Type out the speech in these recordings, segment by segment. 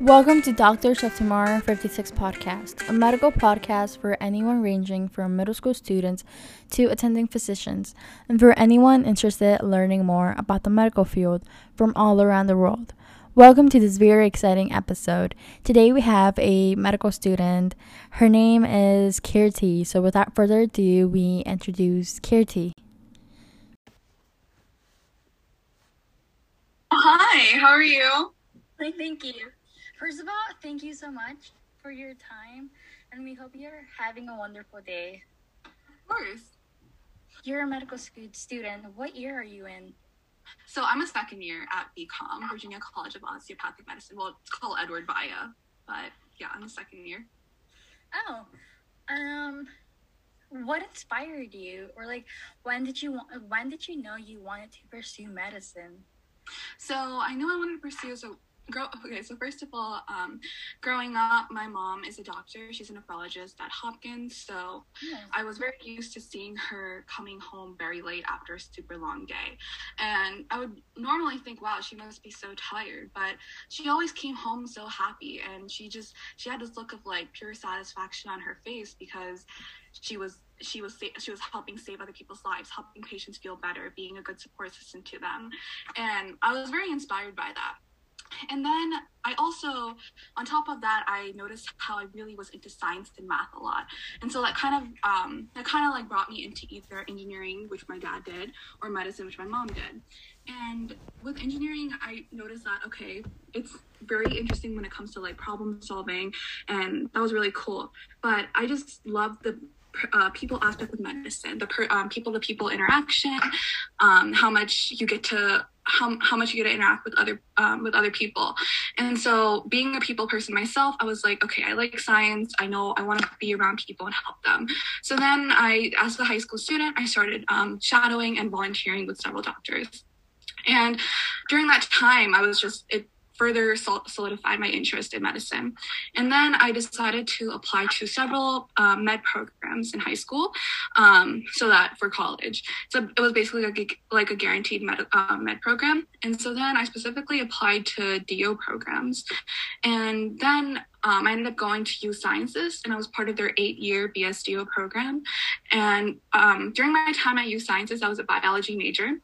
Welcome to Doctors of Tomorrow 56 podcast, a medical podcast for anyone ranging from middle school students to attending physicians, and for anyone interested in learning more about the medical field from all around the world. Welcome to this very exciting episode. Today we have a medical student. Her name is Kirti. So without further ado, we introduce Kirti. Hi, how are you? Hi, thank you. First of all, thank you so much for your time, and we hope you're having a wonderful day. Of course. You're a medical school student. What year are you in? So I'm a second year at VCOM, Virginia College of Osteopathic Medicine. Well, it's called Edward Via, but yeah, I'm a second year. Oh, um, what inspired you, or like, when did you want? When did you know you wanted to pursue medicine? So I knew I wanted to pursue so grow okay so first of all um, growing up my mom is a doctor. She's a nephrologist at hopkins so Yeah. i was very used to seeing her coming home very late after a super long day. And i would normally think wow she must be so tired but she always came home so happy. And she just she had this look of like pure satisfaction on her face because she was she was she was helping save other people's lives helping patients feel better being a good support system to them. And i was very inspired by that and then I also, on top of that, I noticed how I really was into science and math a lot, and so that kind of um, that kind of like brought me into either engineering, which my dad did, or medicine, which my mom did. And with engineering, I noticed that okay, it's very interesting when it comes to like problem solving, and that was really cool. But I just love the uh, people aspect of medicine, the per, um, people to people interaction, um, how much you get to how, how much you get to interact with other um, with other people. And so being a people person myself i was like okay i like science. I know i want to be around people and help them. So then i as a high school student i started um, shadowing and volunteering with several doctors. And during that time i was just it further sol- solidified my interest in medicine. And then i decided to apply to several uh, med programs in high school um, so that for college. So it was basically like a, like a guaranteed med, uh, med program. And so then i specifically applied to do programs. And then um, i ended up going to u sciences and i was part of their eight year bsdo program. And um, during my time at u sciences i was a biology major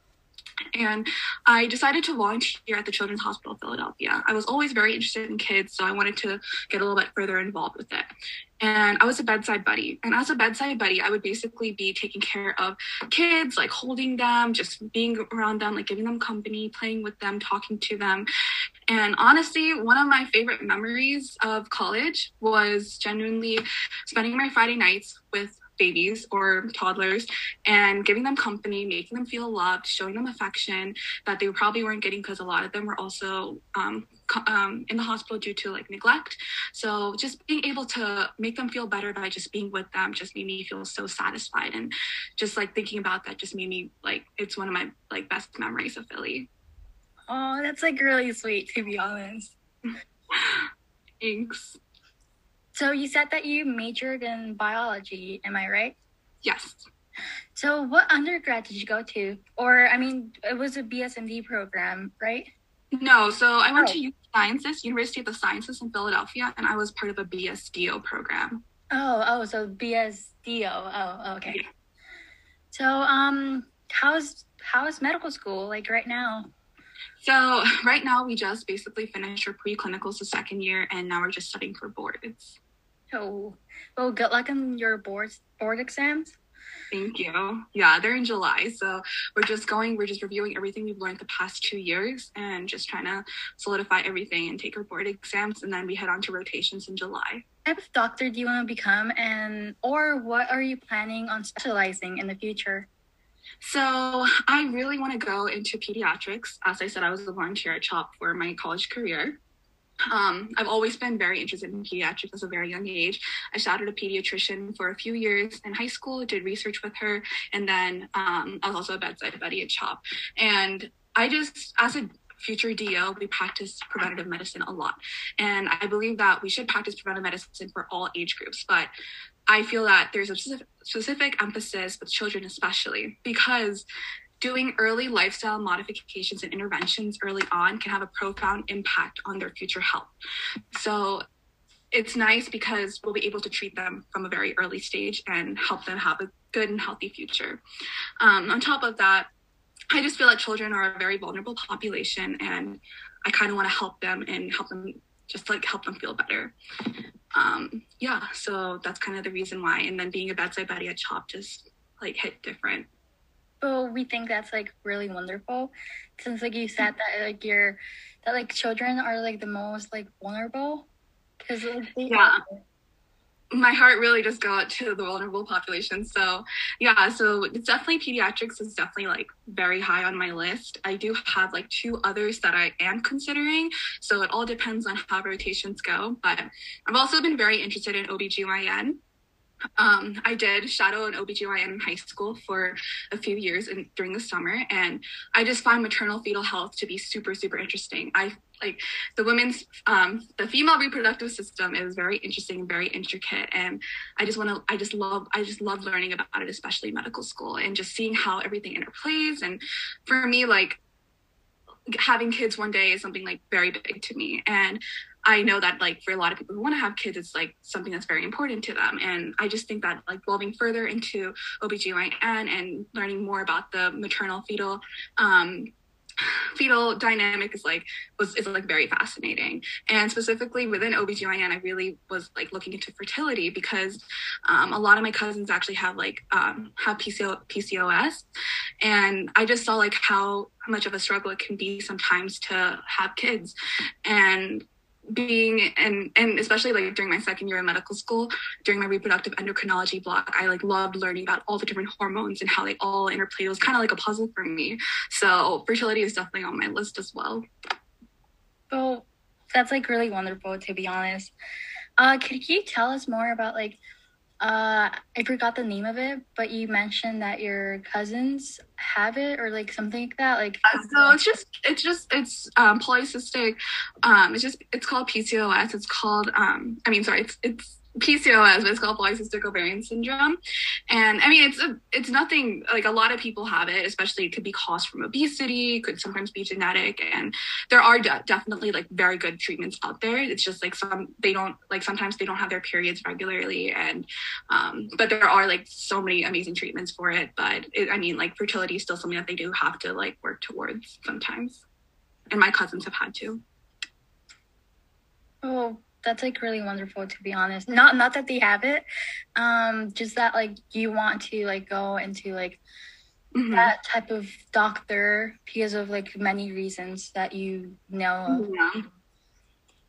and I decided to volunteer at the Children's Hospital Philadelphia. I was always very interested in kids, so I wanted to get a little bit further involved with it. And I was a bedside buddy. And as a bedside buddy, I would basically be taking care of kids, like holding them, just being around them, like giving them company, playing with them, talking to them. And honestly, one of my favorite memories of college was genuinely spending my Friday nights with babies or toddlers and giving them company, making them feel loved, showing them affection that they probably weren't getting because a lot of them were also um, um, in the hospital due to like neglect. So just being able to make them feel better by just being with them just made me feel so satisfied. And just like thinking about that just made me like it's one of my like best memories of Philly. Oh, that's like really sweet to be honest. Thanks. So you said that you majored in biology, am I right? Yes. So what undergrad did you go to? Or I mean, it was a BSMD program, right? No, so I went Oh. to Sciences, University of the Sciences in Philadelphia, and I was part of a BSDO program. Oh, oh, so BSDO. Oh, okay. Yeah. So, um, how's how's medical school like right now? So right now we just basically finished our preclinicals the second year, and now we're just studying for boards. Oh, well, good luck on your boards board exams. Thank you. Yeah, they're in July, so we're just going. We're just reviewing everything we've learned the past two years, and just trying to solidify everything and take our board exams, and then we head on to rotations in July. What type of doctor do you want to become, and or what are you planning on specializing in the future? So I really want to go into pediatrics. As I said, I was a volunteer at CHOP for my college career. Um, I've always been very interested in pediatrics as a very young age. I shadowed a pediatrician for a few years in high school, did research with her, and then um, I was also a bedside buddy at CHOP. And I just, as a future DO, we practice preventative medicine a lot. And I believe that we should practice preventive medicine for all age groups. But I feel that there's a specific, emphasis with children, especially because doing early lifestyle modifications and interventions early on can have a profound impact on their future health. So it's nice because we'll be able to treat them from a very early stage and help them have a good and healthy future. Um, on top of that, I just feel like children are a very vulnerable population and I kind of want to help them and help them just like help them feel better. Um, yeah, so that's kind of the reason why. And then being a bedside buddy at CHOP just like hit different. Well, we think that's like really wonderful, since like you said that like you're that like children are like the most like vulnerable because like, yeah. Are, my heart really just got to the vulnerable population. So yeah, so it's definitely pediatrics is definitely like very high on my list. I do have like two others that I am considering. So it all depends on how rotations go. But I've also been very interested in OBGYN. Um, I did shadow an OBGYN in high school for a few years and during the summer, and I just find maternal fetal health to be super, super interesting. I like the women's um, the female reproductive system is very interesting and very intricate and i just want to i just love i just love learning about it especially medical school and just seeing how everything interplays and for me like having kids one day is something like very big to me and I know that like for a lot of people who want to have kids, it's like something that's very important to them. And I just think that like delving further into OBGYN and learning more about the maternal fetal um, fetal dynamic is like was is like very fascinating and specifically within obgyn i really was like looking into fertility because um, a lot of my cousins actually have like um, have PCO, pcos and i just saw like how much of a struggle it can be sometimes to have kids and being and and especially like during my second year in medical school during my reproductive endocrinology block i like loved learning about all the different hormones and how they all interplay. It was kind of like a puzzle for me. So fertility is definitely on my list as well. Well that's like really wonderful to be honest. Uh could you tell us more about like uh, I forgot the name of it, but you mentioned that your cousins have it or like something like that. Like, uh, so it's just, it's just, it's um, polycystic. Um, it's just, it's called PCOS. It's called, um, I mean, sorry, it's, it's PCOS, called polycystic ovarian syndrome. And I mean, it's a, it's nothing like a lot of people have it, especially it could be caused from obesity, could sometimes be genetic, and there are de- definitely like very good treatments out there. It's just like some they don't like sometimes they don't have their periods regularly, and um, but there are like so many amazing treatments for it. But it, I mean, like fertility is still something that they do have to like work towards sometimes, and my cousins have had to. Oh, that's like really wonderful to be honest not not that they have it um just that like you want to like go into like mm-hmm. that type of doctor because of like many reasons that you know yeah.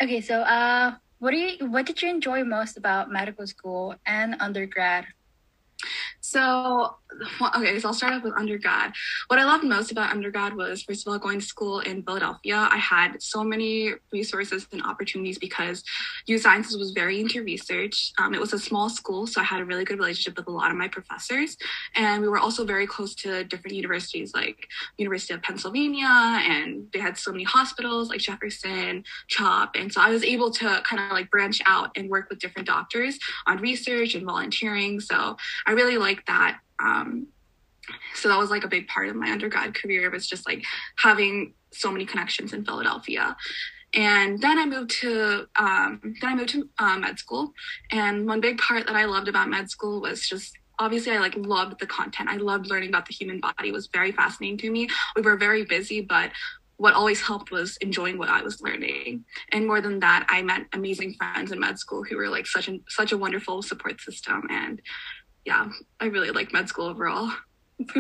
okay so uh what do you what did you enjoy most about medical school and undergrad so, okay, so I'll start off with undergrad. What I loved most about undergrad was, first of all, going to school in Philadelphia. I had so many resources and opportunities because U Sciences was very into research. Um, it was a small school, so I had a really good relationship with a lot of my professors. And we were also very close to different universities like University of Pennsylvania, and they had so many hospitals like Jefferson, CHOP. And so I was able to kind of like branch out and work with different doctors on research and volunteering. So I really liked like that. Um, so that was like a big part of my undergrad career was just like having so many connections in Philadelphia. And then I moved to um, then I moved to uh, med school, and one big part that I loved about med school was just obviously I like loved the content. I loved learning about the human body. It was very fascinating to me. We were very busy, but what always helped was enjoying what I was learning. And more than that, I met amazing friends in med school who were like such a such a wonderful support system and yeah, I really like med school overall.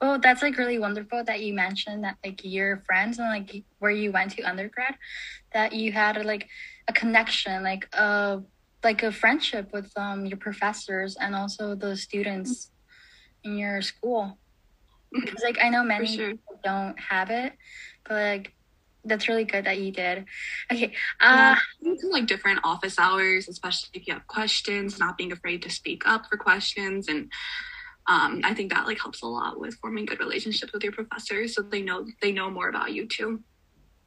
well, that's like really wonderful that you mentioned that like your friends and like where you went to undergrad, that you had like a connection, like a like a friendship with um your professors and also the students in your school. Because like I know many sure. people don't have it, but like that's really good that you did. Okay. Uh yeah, like different office hours, especially if you have questions, not being afraid to speak up for questions and um, I think that like helps a lot with forming good relationships with your professors so they know they know more about you too.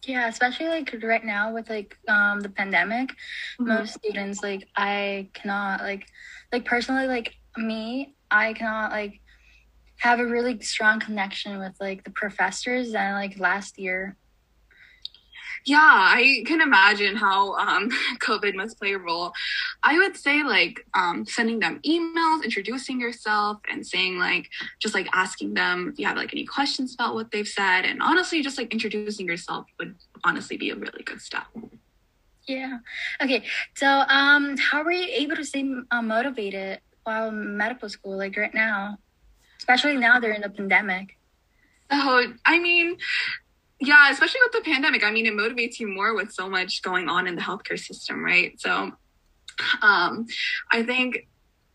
Yeah, especially like right now with like um the pandemic, mm-hmm. most students like I cannot like like personally like me, I cannot like have a really strong connection with like the professors than like last year. Yeah, I can imagine how um, COVID must play a role. I would say like um, sending them emails, introducing yourself, and saying like just like asking them if you have like any questions about what they've said, and honestly, just like introducing yourself would honestly be a really good step. Yeah. Okay. So, um, how were you able to stay uh, motivated while medical school, like right now, especially now during the pandemic? Oh, I mean, yeah, especially with the pandemic. I mean, it motivates you more with so much going on in the healthcare system, right? So, um, I think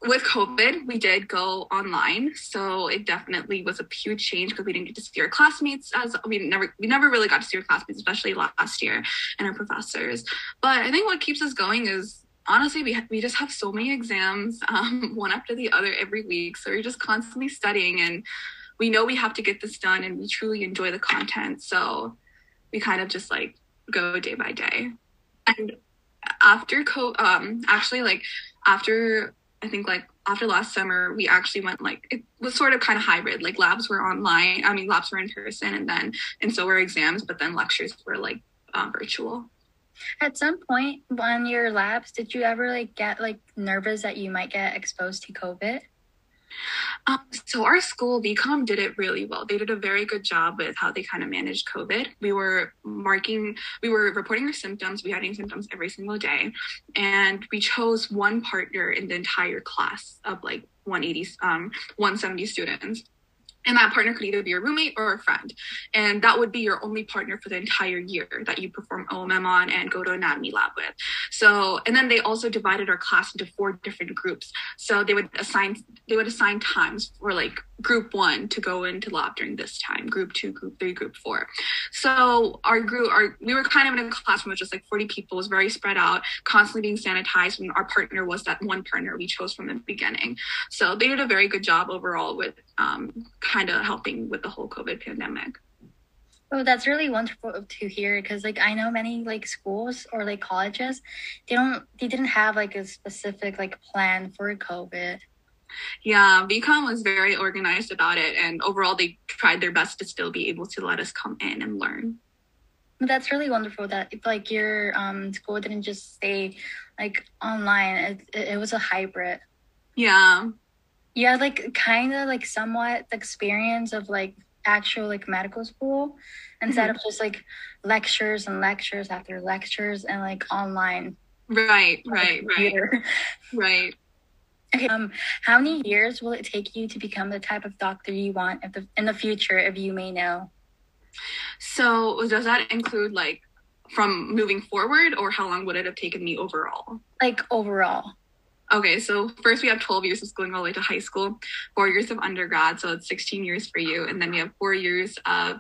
with COVID, we did go online, so it definitely was a huge change because we didn't get to see our classmates as we never we never really got to see our classmates, especially last year, and our professors. But I think what keeps us going is honestly we we just have so many exams, um, one after the other every week, so we're just constantly studying and we know we have to get this done and we truly enjoy the content. So we kind of just like go day by day. And after co um actually like after I think like after last summer we actually went like it was sort of kind of hybrid. Like labs were online. I mean labs were in person and then and so were exams, but then lectures were like um, virtual. At some point on your labs, did you ever like get like nervous that you might get exposed to COVID? Um, so our school, VCOM, did it really well. They did a very good job with how they kind of managed COVID. We were marking, we were reporting our symptoms. We had any symptoms every single day, and we chose one partner in the entire class of like 180, um, 170 students and that partner could either be a roommate or a friend. And that would be your only partner for the entire year that you perform OMM on and go to anatomy lab with. So, and then they also divided our class into four different groups. So they would assign, they would assign times for like group one to go into lab during this time, group two, group three, group four. So our group, our, we were kind of in a classroom with just like 40 people, it was very spread out, constantly being sanitized. And our partner was that one partner we chose from the beginning. So they did a very good job overall with um, kind of helping with the whole COVID pandemic. Oh, that's really wonderful to hear because like I know many like schools or like colleges, they don't they didn't have like a specific like plan for COVID. Yeah, VCOM was very organized about it and overall they tried their best to still be able to let us come in and learn. That's really wonderful that like your um school didn't just stay like online. It it, it was a hybrid. Yeah Yeah, like kind of like somewhat the experience of like actual like medical school instead mm-hmm. of just like lectures and lectures after lectures and like online right right right right okay. Um how many years will it take you to become the type of doctor you want if the, in the future if you may know? So does that include like from moving forward or how long would it have taken me overall? Like overall. Okay, so first we have 12 years of schooling all the way to high school, four years of undergrad, so it's 16 years for you. And then we have four years of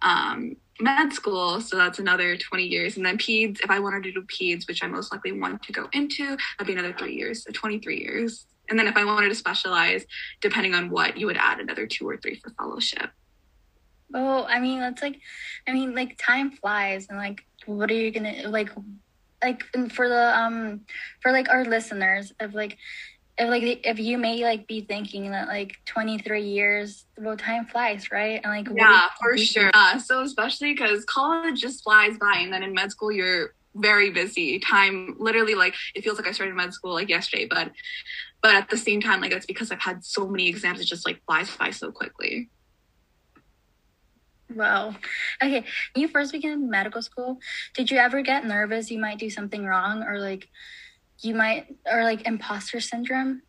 um, med school, so that's another 20 years. And then peds, if I wanted to do peds, which I most likely want to go into, that'd be another three years, so 23 years. And then if I wanted to specialize, depending on what, you would add another two or three for fellowship. Oh, I mean, that's like, I mean, like time flies, and like, what are you gonna like? like for the um for like our listeners of like if like if you may like be thinking that like 23 years well time flies right and like yeah for sure uh, so especially because college just flies by and then in med school you're very busy time literally like it feels like i started med school like yesterday but but at the same time like that's because i've had so many exams it just like flies by so quickly Wow. Okay. When you first began medical school, did you ever get nervous you might do something wrong or like you might or like imposter syndrome?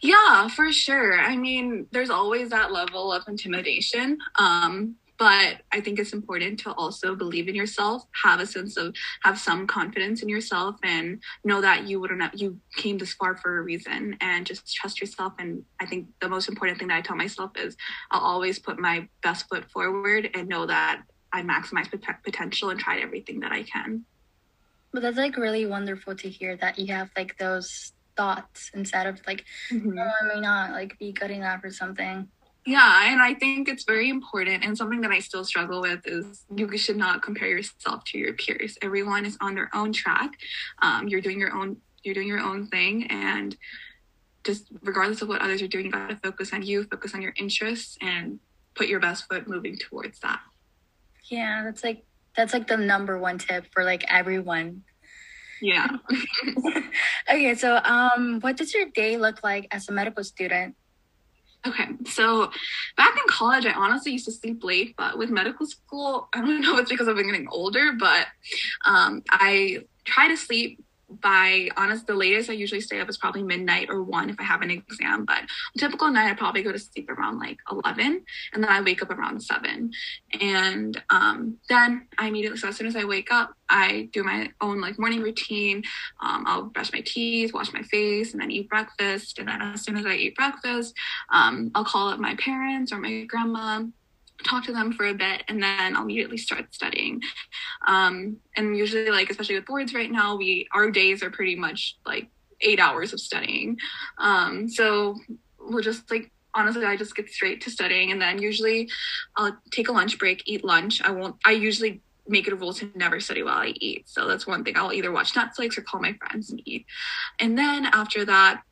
Yeah, for sure. I mean, there's always that level of intimidation. Um, but i think it's important to also believe in yourself have a sense of have some confidence in yourself and know that you wouldn't you came this far for a reason and just trust yourself and i think the most important thing that i tell myself is i'll always put my best foot forward and know that i maximize potential and tried everything that i can but that's like really wonderful to hear that you have like those thoughts instead of like mm-hmm. oh, i may not like be good enough or something yeah, and I think it's very important and something that I still struggle with is you should not compare yourself to your peers. Everyone is on their own track. Um, you're doing your own you're doing your own thing and just regardless of what others are doing, you got to focus on you, focus on your interests, and put your best foot moving towards that. Yeah, that's like that's like the number one tip for like everyone. Yeah. okay, so um, what does your day look like as a medical student? Okay, so back in college, I honestly used to sleep late, but with medical school, I don't know if it's because I've been getting older, but um, I try to sleep by honest the latest i usually stay up is probably midnight or one if i have an exam but typical night i probably go to sleep around like 11 and then i wake up around 7 and um, then i immediately so as soon as i wake up i do my own like morning routine. Um, i'll brush my teeth wash my face and then eat breakfast. And then as soon as i eat breakfast um, i'll call up my parents or my grandma talk to them for a bit and then I'll immediately start studying. Um, and usually like, especially with boards right now, we, our days are pretty much like eight hours of studying. Um, so we'll just like, honestly, I just get straight to studying and then usually I'll take a lunch break, eat lunch. I won't, I usually make it a rule to never study while I eat. So that's one thing. I'll either watch Netflix or call my friends and eat. And then after that,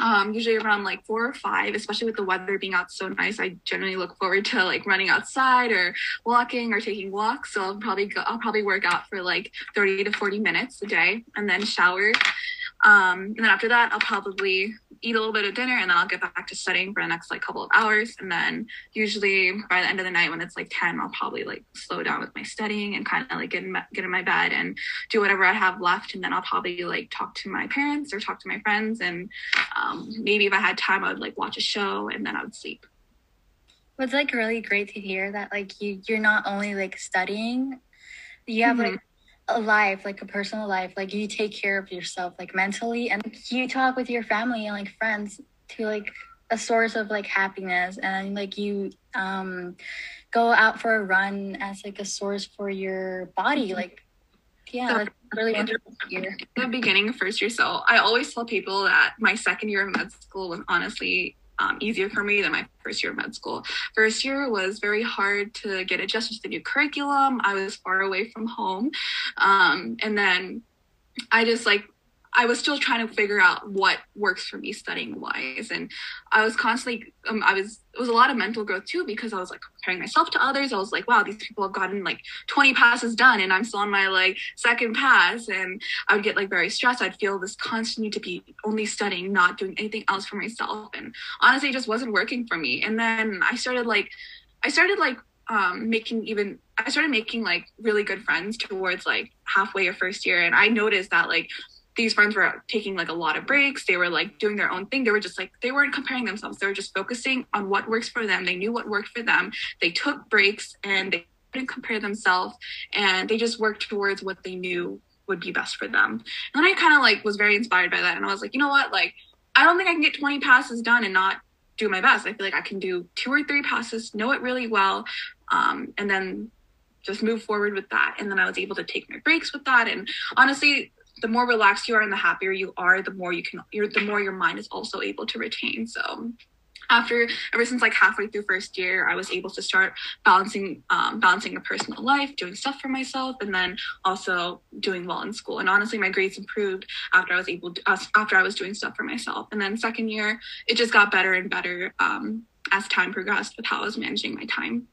um, usually around like four or five, especially with the weather being out so nice. I generally look forward to like running outside or walking or taking walks. So I'll probably go, I'll probably work out for like 30 to 40 minutes a day and then shower. Um, and then after that, I'll probably eat a little bit of dinner and then I'll get back to studying for the next like couple of hours. And then usually by the end of the night when it's like 10, I'll probably like slow down with my studying and kind of like get in, get in my bed and do whatever I have left. And then I'll probably like talk to my parents or talk to my friends. And um, maybe if I had time, I would like watch a show and then I would sleep. It's like really great to hear that like you, you're not only like studying, you have mm-hmm. like a life, like a personal life, like you take care of yourself, like mentally, and you talk with your family and like friends to like a source of like happiness, and like you um go out for a run as like a source for your body, mm-hmm. like yeah, that's really wonderful year. The beginning of first year, so I always tell people that my second year of med school was honestly um, easier for me than my first year of med school. First year was very hard to get adjusted to the new curriculum. I was far away from home. Um, and then I just like I was still trying to figure out what works for me studying wise. And I was constantly, um, I was, it was a lot of mental growth too, because I was like comparing myself to others. I was like, wow, these people have gotten like 20 passes done and I'm still on my like second pass. And I would get like very stressed. I'd feel this constant need to be only studying, not doing anything else for myself. And honestly, it just wasn't working for me. And then I started like, I started like um, making even I started making like really good friends towards like halfway or first year, and I noticed that like these friends were taking like a lot of breaks. They were like doing their own thing. They were just like, they weren't comparing themselves. They were just focusing on what works for them. They knew what worked for them. They took breaks and they didn't compare themselves and they just worked towards what they knew would be best for them. And I kind of like was very inspired by that. And I was like, you know what? Like, I don't think I can get 20 passes done and not do my best. I feel like I can do two or three passes, know it really well, um, and then just move forward with that. And then I was able to take my breaks with that. And honestly, the more relaxed you are and the happier you are, the more you can, you're, the more your mind is also able to retain. So after ever since like halfway through first year i was able to start balancing um, balancing a personal life doing stuff for myself and then also doing well in school. And honestly my grades improved after i was able to after i was doing stuff for myself. And then second year it just got better and better um, as time progressed with how i was managing my time.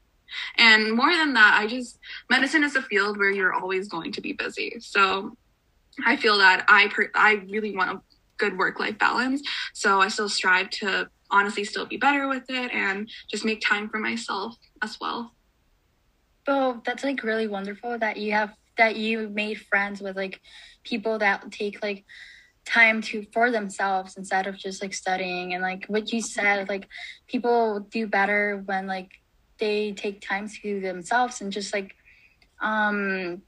And more than that i just medicine is a field where you're always going to be busy. So I feel that I per- I really want a good work life balance. So I still strive to honestly still be better with it and just make time for myself as well. Oh, that's like really wonderful that you have that you made friends with like people that take like time to for themselves instead of just like studying and like what you said like people do better when like they take time to themselves and just like um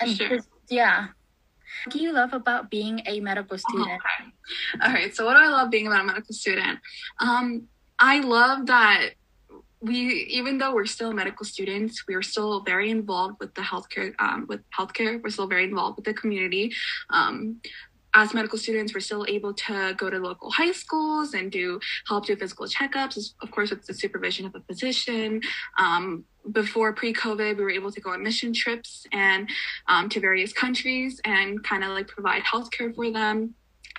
and sure. just, yeah what do you love about being a medical student? okay. All right. So, what do I love being about a medical student? Um, I love that we, even though we're still medical students, we are still very involved with the healthcare, um, with healthcare. We're still very involved with the community. Um, as medical students, we're still able to go to local high schools and do help do physical checkups, of course, with the supervision of a physician. Um, before pre-COVID, we were able to go on mission trips and um, to various countries and kind of like provide healthcare for them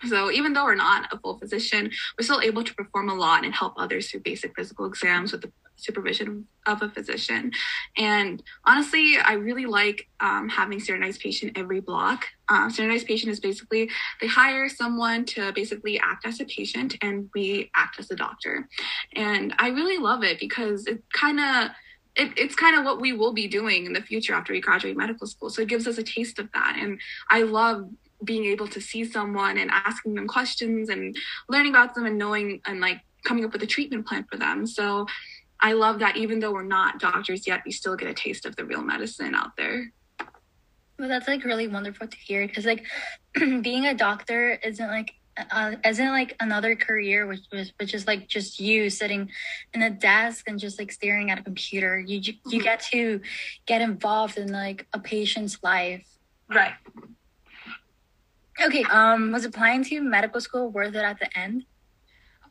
So even though we're not a full physician, we're still able to perform a lot and help others through basic physical exams with the supervision of a physician. And honestly, I really like um, having standardized patient every block. Uh, standardized patient is basically they hire someone to basically act as a patient and we act as a doctor. And I really love it because it kind of it, it's kind of what we will be doing in the future after we graduate medical school. So it gives us a taste of that. And I love being able to see someone and asking them questions and learning about them and knowing and like coming up with a treatment plan for them. So I love that even though we're not doctors yet, we still get a taste of the real medicine out there. Well, that's like really wonderful to hear because like being a doctor isn't like uh, isn't like another career which was which is like just you sitting in a desk and just like staring at a computer you you mm-hmm. get to get involved in like a patient's life right okay um was applying to medical school worth it at the end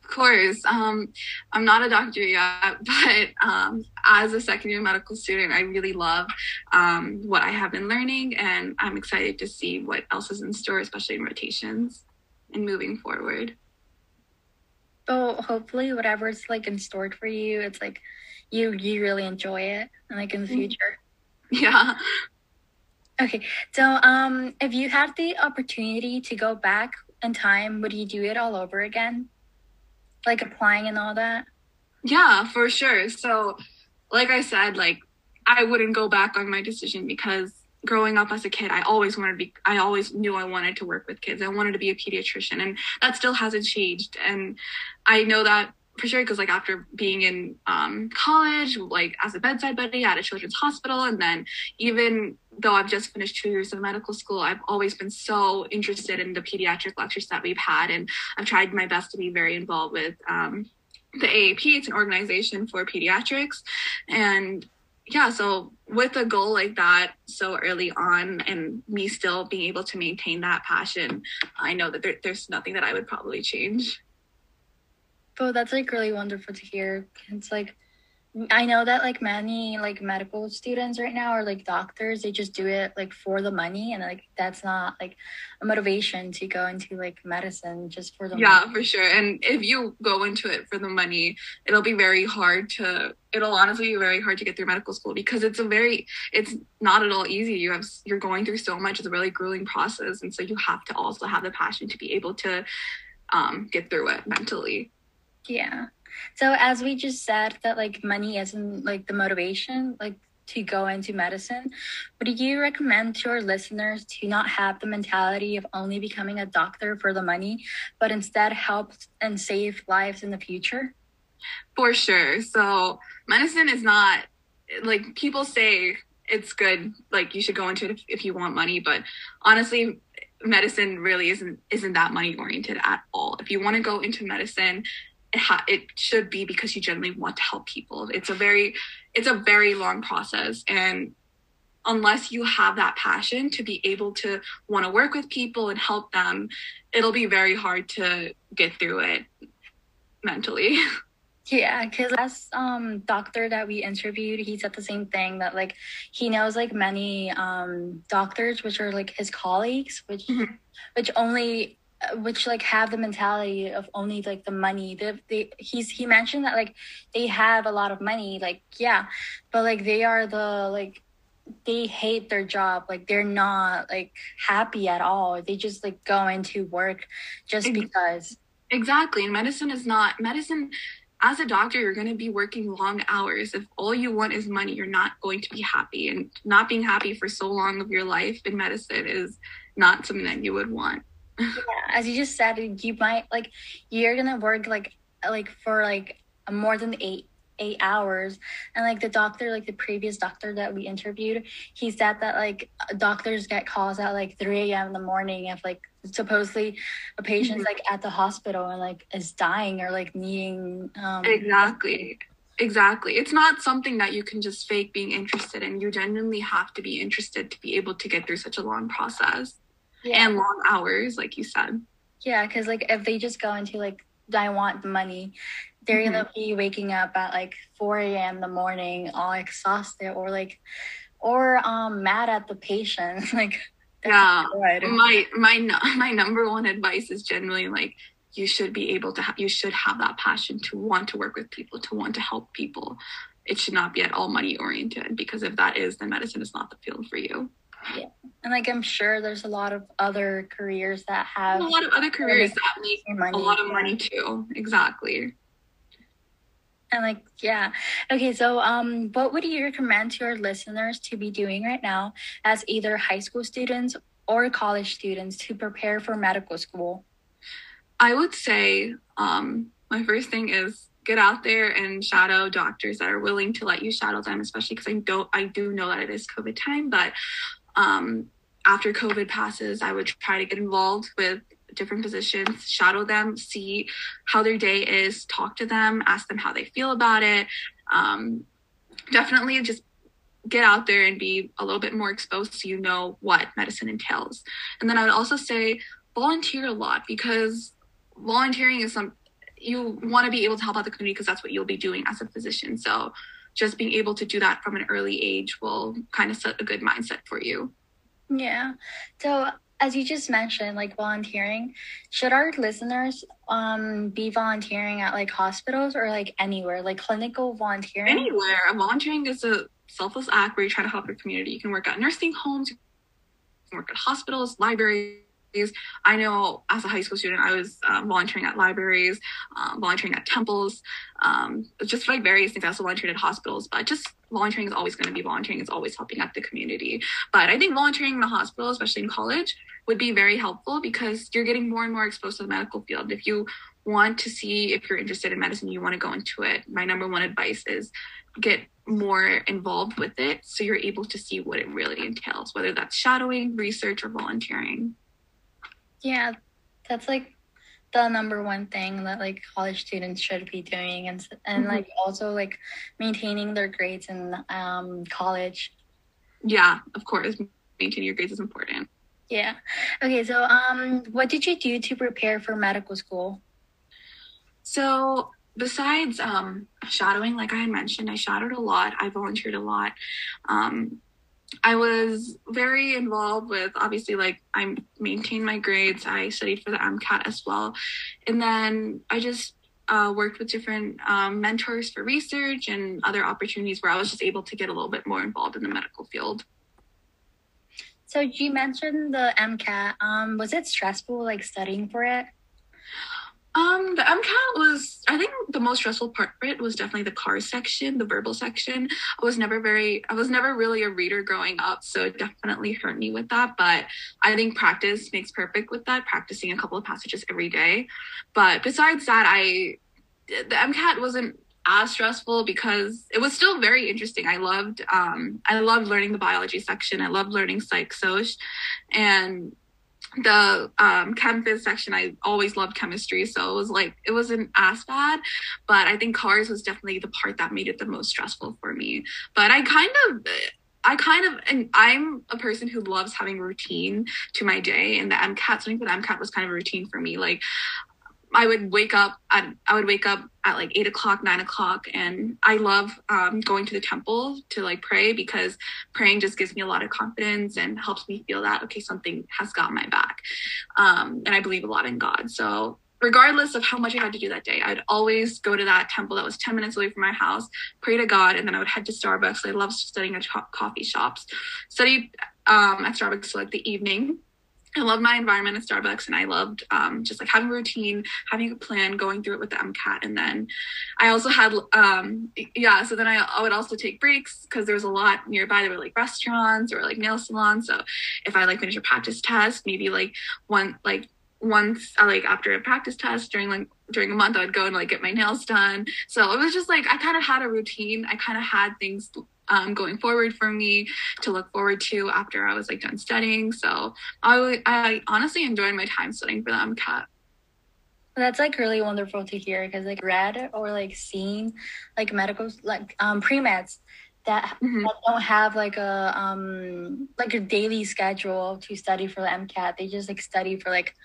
of course. Um, I'm not a doctor yet, but um, as a second year medical student, I really love um, what I have been learning, and I'm excited to see what else is in store, especially in rotations and moving forward. So hopefully, whatever's like in store for you, it's like you you really enjoy it, and like in the mm-hmm. future. Yeah. Okay, so um, if you had the opportunity to go back in time, would you do it all over again? like applying and all that? Yeah, for sure. So, like I said, like I wouldn't go back on my decision because growing up as a kid, I always wanted to be, I always knew I wanted to work with kids. I wanted to be a pediatrician, and that still hasn't changed. And I know that for sure because like after being in um, college like as a bedside buddy at a children's hospital and then even though i've just finished two years of medical school i've always been so interested in the pediatric lectures that we've had and i've tried my best to be very involved with um, the aap it's an organization for pediatrics. And yeah so with a goal like that so early on and me still being able to maintain that passion i know that there, there's nothing that i would probably change Oh, that's like really wonderful to hear. It's like I know that like many like medical students right now are like doctors, they just do it like for the money and like that's not like a motivation to go into like medicine just for the Yeah, money. for sure. And if you go into it for the money, it'll be very hard to it'll honestly be very hard to get through medical school because it's a very it's not at all easy. You have you're going through so much, it's a really grueling process and so you have to also have the passion to be able to um get through it mentally. Yeah. So as we just said that like money isn't like the motivation like to go into medicine, would you recommend to our listeners to not have the mentality of only becoming a doctor for the money, but instead help and save lives in the future? For sure. So medicine is not like people say it's good like you should go into it if, if you want money but honestly medicine really isn't isn't that money oriented at all if you want to go into medicine it, ha- it should be because you genuinely want to help people. It's a very, it's a very long process, and unless you have that passion to be able to want to work with people and help them, it'll be very hard to get through it mentally. Yeah, because last um doctor that we interviewed, he said the same thing that like he knows like many um doctors which are like his colleagues, which mm-hmm. which only which like have the mentality of only like the money. They, they he's he mentioned that like they have a lot of money like yeah but like they are the like they hate their job. Like they're not like happy at all. They just like go into work just because. exactly and medicine is not medicine as a doctor you're going to be working long hours. If all you want is money you're not going to be happy and not being happy for so long of your life in medicine is not something that you would want yeah, as you just said, you might like you're gonna work like like for like more than eight eight hours. And like the doctor like the previous doctor that we interviewed he said that like doctors get calls at like 3 a.m in the morning if like supposedly a patient's mm-hmm. like at the hospital and like is dying or like needing um exactly. Exactly. It's not something that you can just fake being interested in. You genuinely have to be interested to be able to get through such a long process yeah. and long hours, like you said. Yeah, because like if they just go into like I want the money, they're mm-hmm. gonna be waking up at like 4 a.m. in the morning, all exhausted, or like, or um mad at the patient. like yeah my my my number one advice is generally like you should be able to ha- you should have that passion to want to work with people to want to help people it should not be at all money oriented because if that is then medicine is not the field for you yeah. And like i'm sure there's a lot of other careers that have a lot of other careers that make money. a lot of money too. Exactly. And like yeah. Okay so um what would you recommend to your listeners to be doing right now as either high school students or college students to prepare for medical school? I would say um my first thing is get out there and shadow doctors that are willing to let you shadow them especially because i don't i do know that it is covid time but um after covid passes i would try to get involved with different positions, shadow them, see how their day is, talk to them, ask them how they feel about it. Um, definitely just get out there and be a little bit more exposed so you know what medicine entails. And then I would also say volunteer a lot because volunteering is some you want to be able to help out the community because that's what you'll be doing as a physician. So just being able to do that from an early age will kind of set a good mindset for you. Yeah. So as you just mentioned, like volunteering, should our listeners um be volunteering at like hospitals or like anywhere, like clinical volunteering? Anywhere. Volunteering is a selfless act where you try to help your community. You can work at nursing homes, you can work at hospitals, libraries. I know as a high school student, I was um, volunteering at libraries, um, volunteering at temples, um, just like various things. I also volunteered at hospitals, but just volunteering is always going to be volunteering. It's always helping out the community. But I think volunteering in the hospital, especially in college, would be very helpful because you're getting more and more exposed to the medical field. If you want to see if you're interested in medicine, you want to go into it. My number one advice is get more involved with it so you're able to see what it really entails, whether that's shadowing, research, or volunteering. Yeah, that's like the number one thing that like college students should be doing and and mm-hmm. like also like maintaining their grades in um college. Yeah, of course. Maintaining your grades is important. Yeah. Okay, so um what did you do to prepare for medical school? So besides um shadowing, like I had mentioned, I shadowed a lot. I volunteered a lot. Um I was very involved with obviously like I maintained my grades. I studied for the MCAT as well. And then I just uh, worked with different um, mentors for research and other opportunities where I was just able to get a little bit more involved in the medical field. So you mentioned the MCAT. Um, was it stressful like studying for it? Um, the MCAT was, I think the most stressful part of it was definitely the car section, the verbal section. I was never very, I was never really a reader growing up, so it definitely hurt me with that. But I think practice makes perfect with that, practicing a couple of passages every day. But besides that, I, the MCAT wasn't as stressful because it was still very interesting. I loved, um, I loved learning the biology section. I loved learning psych soc, and the um chem phys section i always loved chemistry so it was like it wasn't as bad but i think cars was definitely the part that made it the most stressful for me but i kind of I kind of, and I'm a person who loves having routine to my day, and the MCAT, something for the MCAT was kind of a routine for me. Like, I would wake up at I would wake up at like eight o'clock, nine o'clock, and I love um, going to the temple to like pray because praying just gives me a lot of confidence and helps me feel that okay, something has got my back, um, and I believe a lot in God. So regardless of how much I had to do that day, I'd always go to that temple that was 10 minutes away from my house, pray to God, and then I would head to Starbucks. I love studying at coffee shops, study um, at Starbucks for like the evening I love my environment at Starbucks and I loved um, just like having a routine, having a plan, going through it with the MCAT. And then I also had, um, yeah, so then I, I would also take breaks because there was a lot nearby. There were like restaurants or like nail salons. So if I like finish a practice test, maybe like one, like once I like after a practice test during like during a month I would go and like get my nails done. So it was just like I kind of had a routine. I kind of had things um, going forward for me to look forward to after I was like done studying. So I, I honestly enjoyed my time studying for the MCAT. That's like really wonderful to hear because like read or like seeing like medical like um pre-meds that, mm-hmm. that don't have like a um like a daily schedule to study for the MCAT. They just like study for like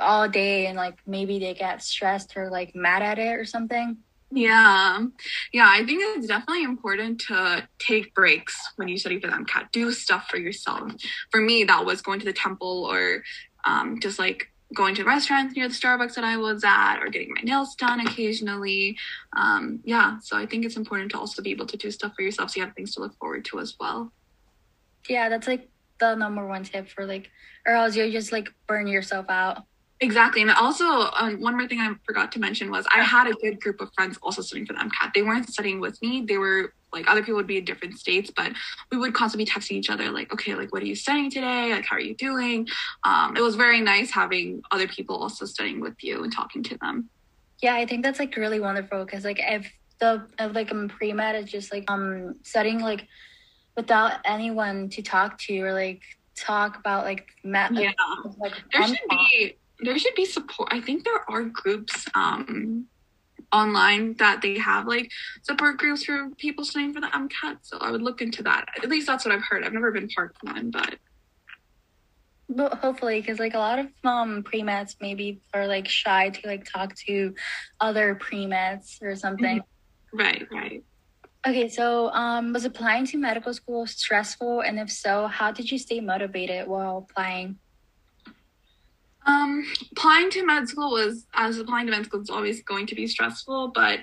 all day and like maybe they get stressed or like mad at it or something. Yeah. Yeah, I think it's definitely important to take breaks when you study for the MCAT. Do stuff for yourself. For me, that was going to the temple or um, just like going to restaurants near the Starbucks that I was at or getting my nails done occasionally. Um, yeah, so I think it's important to also be able to do stuff for yourself so you have things to look forward to as well. Yeah, that's like the number one tip for like, or else you just like burn yourself out. Exactly. And also, um, one more thing I forgot to mention was I had a good group of friends also studying for the MCAT. They weren't studying with me. They were like, other people would be in different states, but we would constantly be texting each other, like, okay, like, what are you studying today? Like, how are you doing? Um, it was very nice having other people also studying with you and talking to them. Yeah, I think that's like really wonderful because, like, if the, if, like, um, pre med is just like, um, studying like without anyone to talk to or like talk about like, met, yeah. like, there should be there should be support. I think there are groups um, online that they have like support groups for people studying for the MCAT. So I would look into that. At least that's what I've heard. I've never been part of one, but. But hopefully, because like a lot of um pre meds maybe are like shy to like talk to other pre meds or something. Mm-hmm. Right, right. Okay, so um, was applying to medical school stressful? And if so, how did you stay motivated while applying? Um, applying to med school was as applying to med school is always going to be stressful, but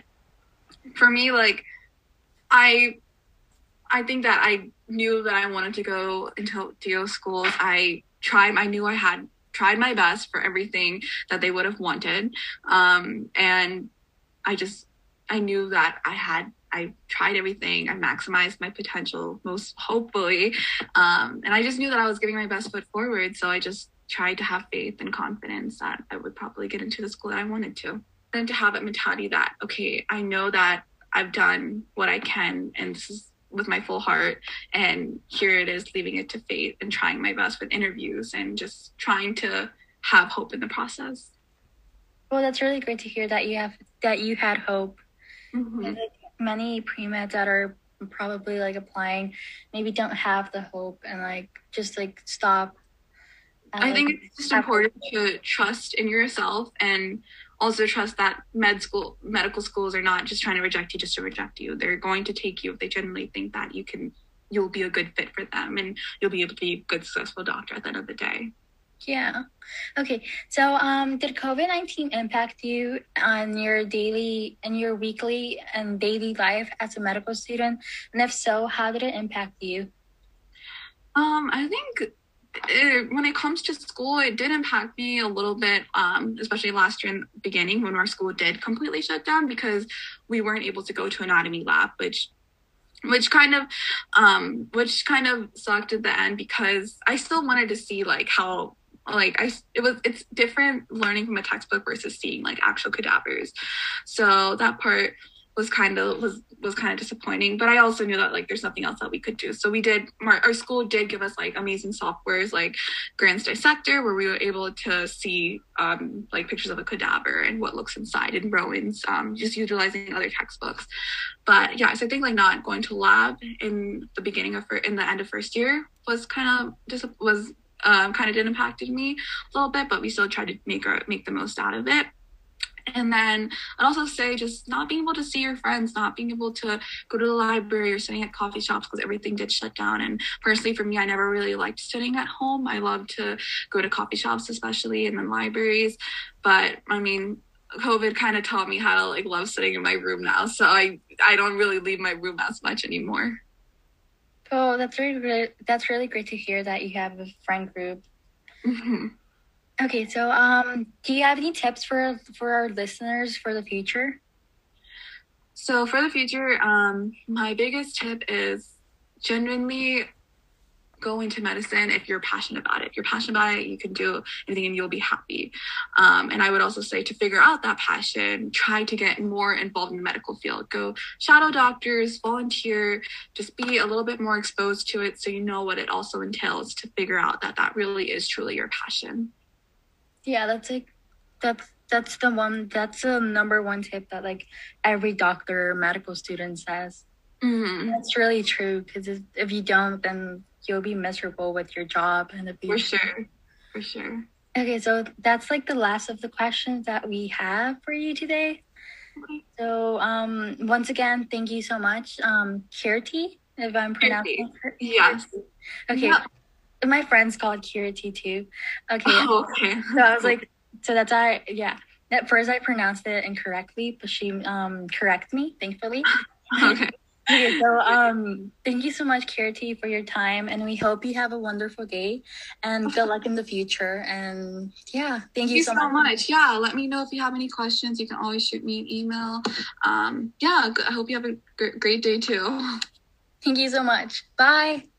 for me, like I I think that I knew that I wanted to go into DO schools. I tried I knew I had tried my best for everything that they would have wanted. Um, and I just I knew that I had I tried everything. I maximized my potential most hopefully. Um, and I just knew that I was giving my best foot forward. So I just tried to have faith and confidence that I would probably get into the school that I wanted to. And to have that mentality that, okay, I know that I've done what I can and this is with my full heart. And here it is, leaving it to fate and trying my best with interviews and just trying to have hope in the process. Well, that's really great to hear that you have that you had hope. Mm-hmm. Like many pre meds that are probably like applying maybe don't have the hope and like just like stop I think it's just important to trust in yourself and also trust that med school medical schools are not just trying to reject you just to reject you. They're going to take you if they generally think that you can you'll be a good fit for them and you'll be able to be a good successful doctor at the end of the day. Yeah. Okay. So um did COVID nineteen impact you on your daily and your weekly and daily life as a medical student? And if so, how did it impact you? Um, I think it, when it comes to school, it did impact me a little bit, um, especially last year in the beginning when our school did completely shut down because we weren't able to go to anatomy lab, which which kind of um which kind of sucked at the end because I still wanted to see like how like I it was it's different learning from a textbook versus seeing like actual cadavers. So that part was kind of was was kind of disappointing but i also knew that like there's nothing else that we could do. So we did our school did give us like amazing softwares like Grant's Dissector where we were able to see um, like pictures of a cadaver and what looks inside in Rowan's um, just utilizing other textbooks. But yeah so i think like not going to lab in the beginning of in the end of first year was kind of just was um, kind of did impacted me a little bit but we still tried to make our make the most out of it and then I'd also say just not being able to see your friends, not being able to go to the library or sitting at coffee shops because everything did shut down. And personally, for me, I never really liked sitting at home. I love to go to coffee shops, especially, and then libraries. But I mean, COVID kind of taught me how to like love sitting in my room now. So I I don't really leave my room as much anymore. Oh, that's really great. That's really great to hear that you have a friend group. Mm-hmm. Okay, so um, do you have any tips for for our listeners for the future? So for the future, um, my biggest tip is genuinely go into medicine if you're passionate about it. If you're passionate about it, you can do anything and you'll be happy. Um, and I would also say to figure out that passion, try to get more involved in the medical field. Go shadow doctors, volunteer, just be a little bit more exposed to it so you know what it also entails to figure out that that really is truly your passion. Yeah, that's like that's that's the one that's the number one tip that like every doctor or medical student says. Mm-hmm. That's really true because if, you don't, then you'll be miserable with your job and the future. For sure, for sure. Okay, so that's like the last of the questions that we have for you today. So um, once again, thank you so much, um, Kirti, if I'm pronouncing her. Yes. Okay. Yeah. My friends call it Kirti too. Okay. Oh, okay. So I was like, so that's I yeah. At first I pronounced it incorrectly, but she um corrected me, thankfully. okay. Okay, so um thank you so much, Kirti, for your time and we hope you have a wonderful day and good luck in the future. And yeah, thank Thank you, you so, much. much. Yeah, let me know if you have any questions. You can always shoot me an email. Um, yeah, I hope you have a gr- great day too. Thank you so much. Bye.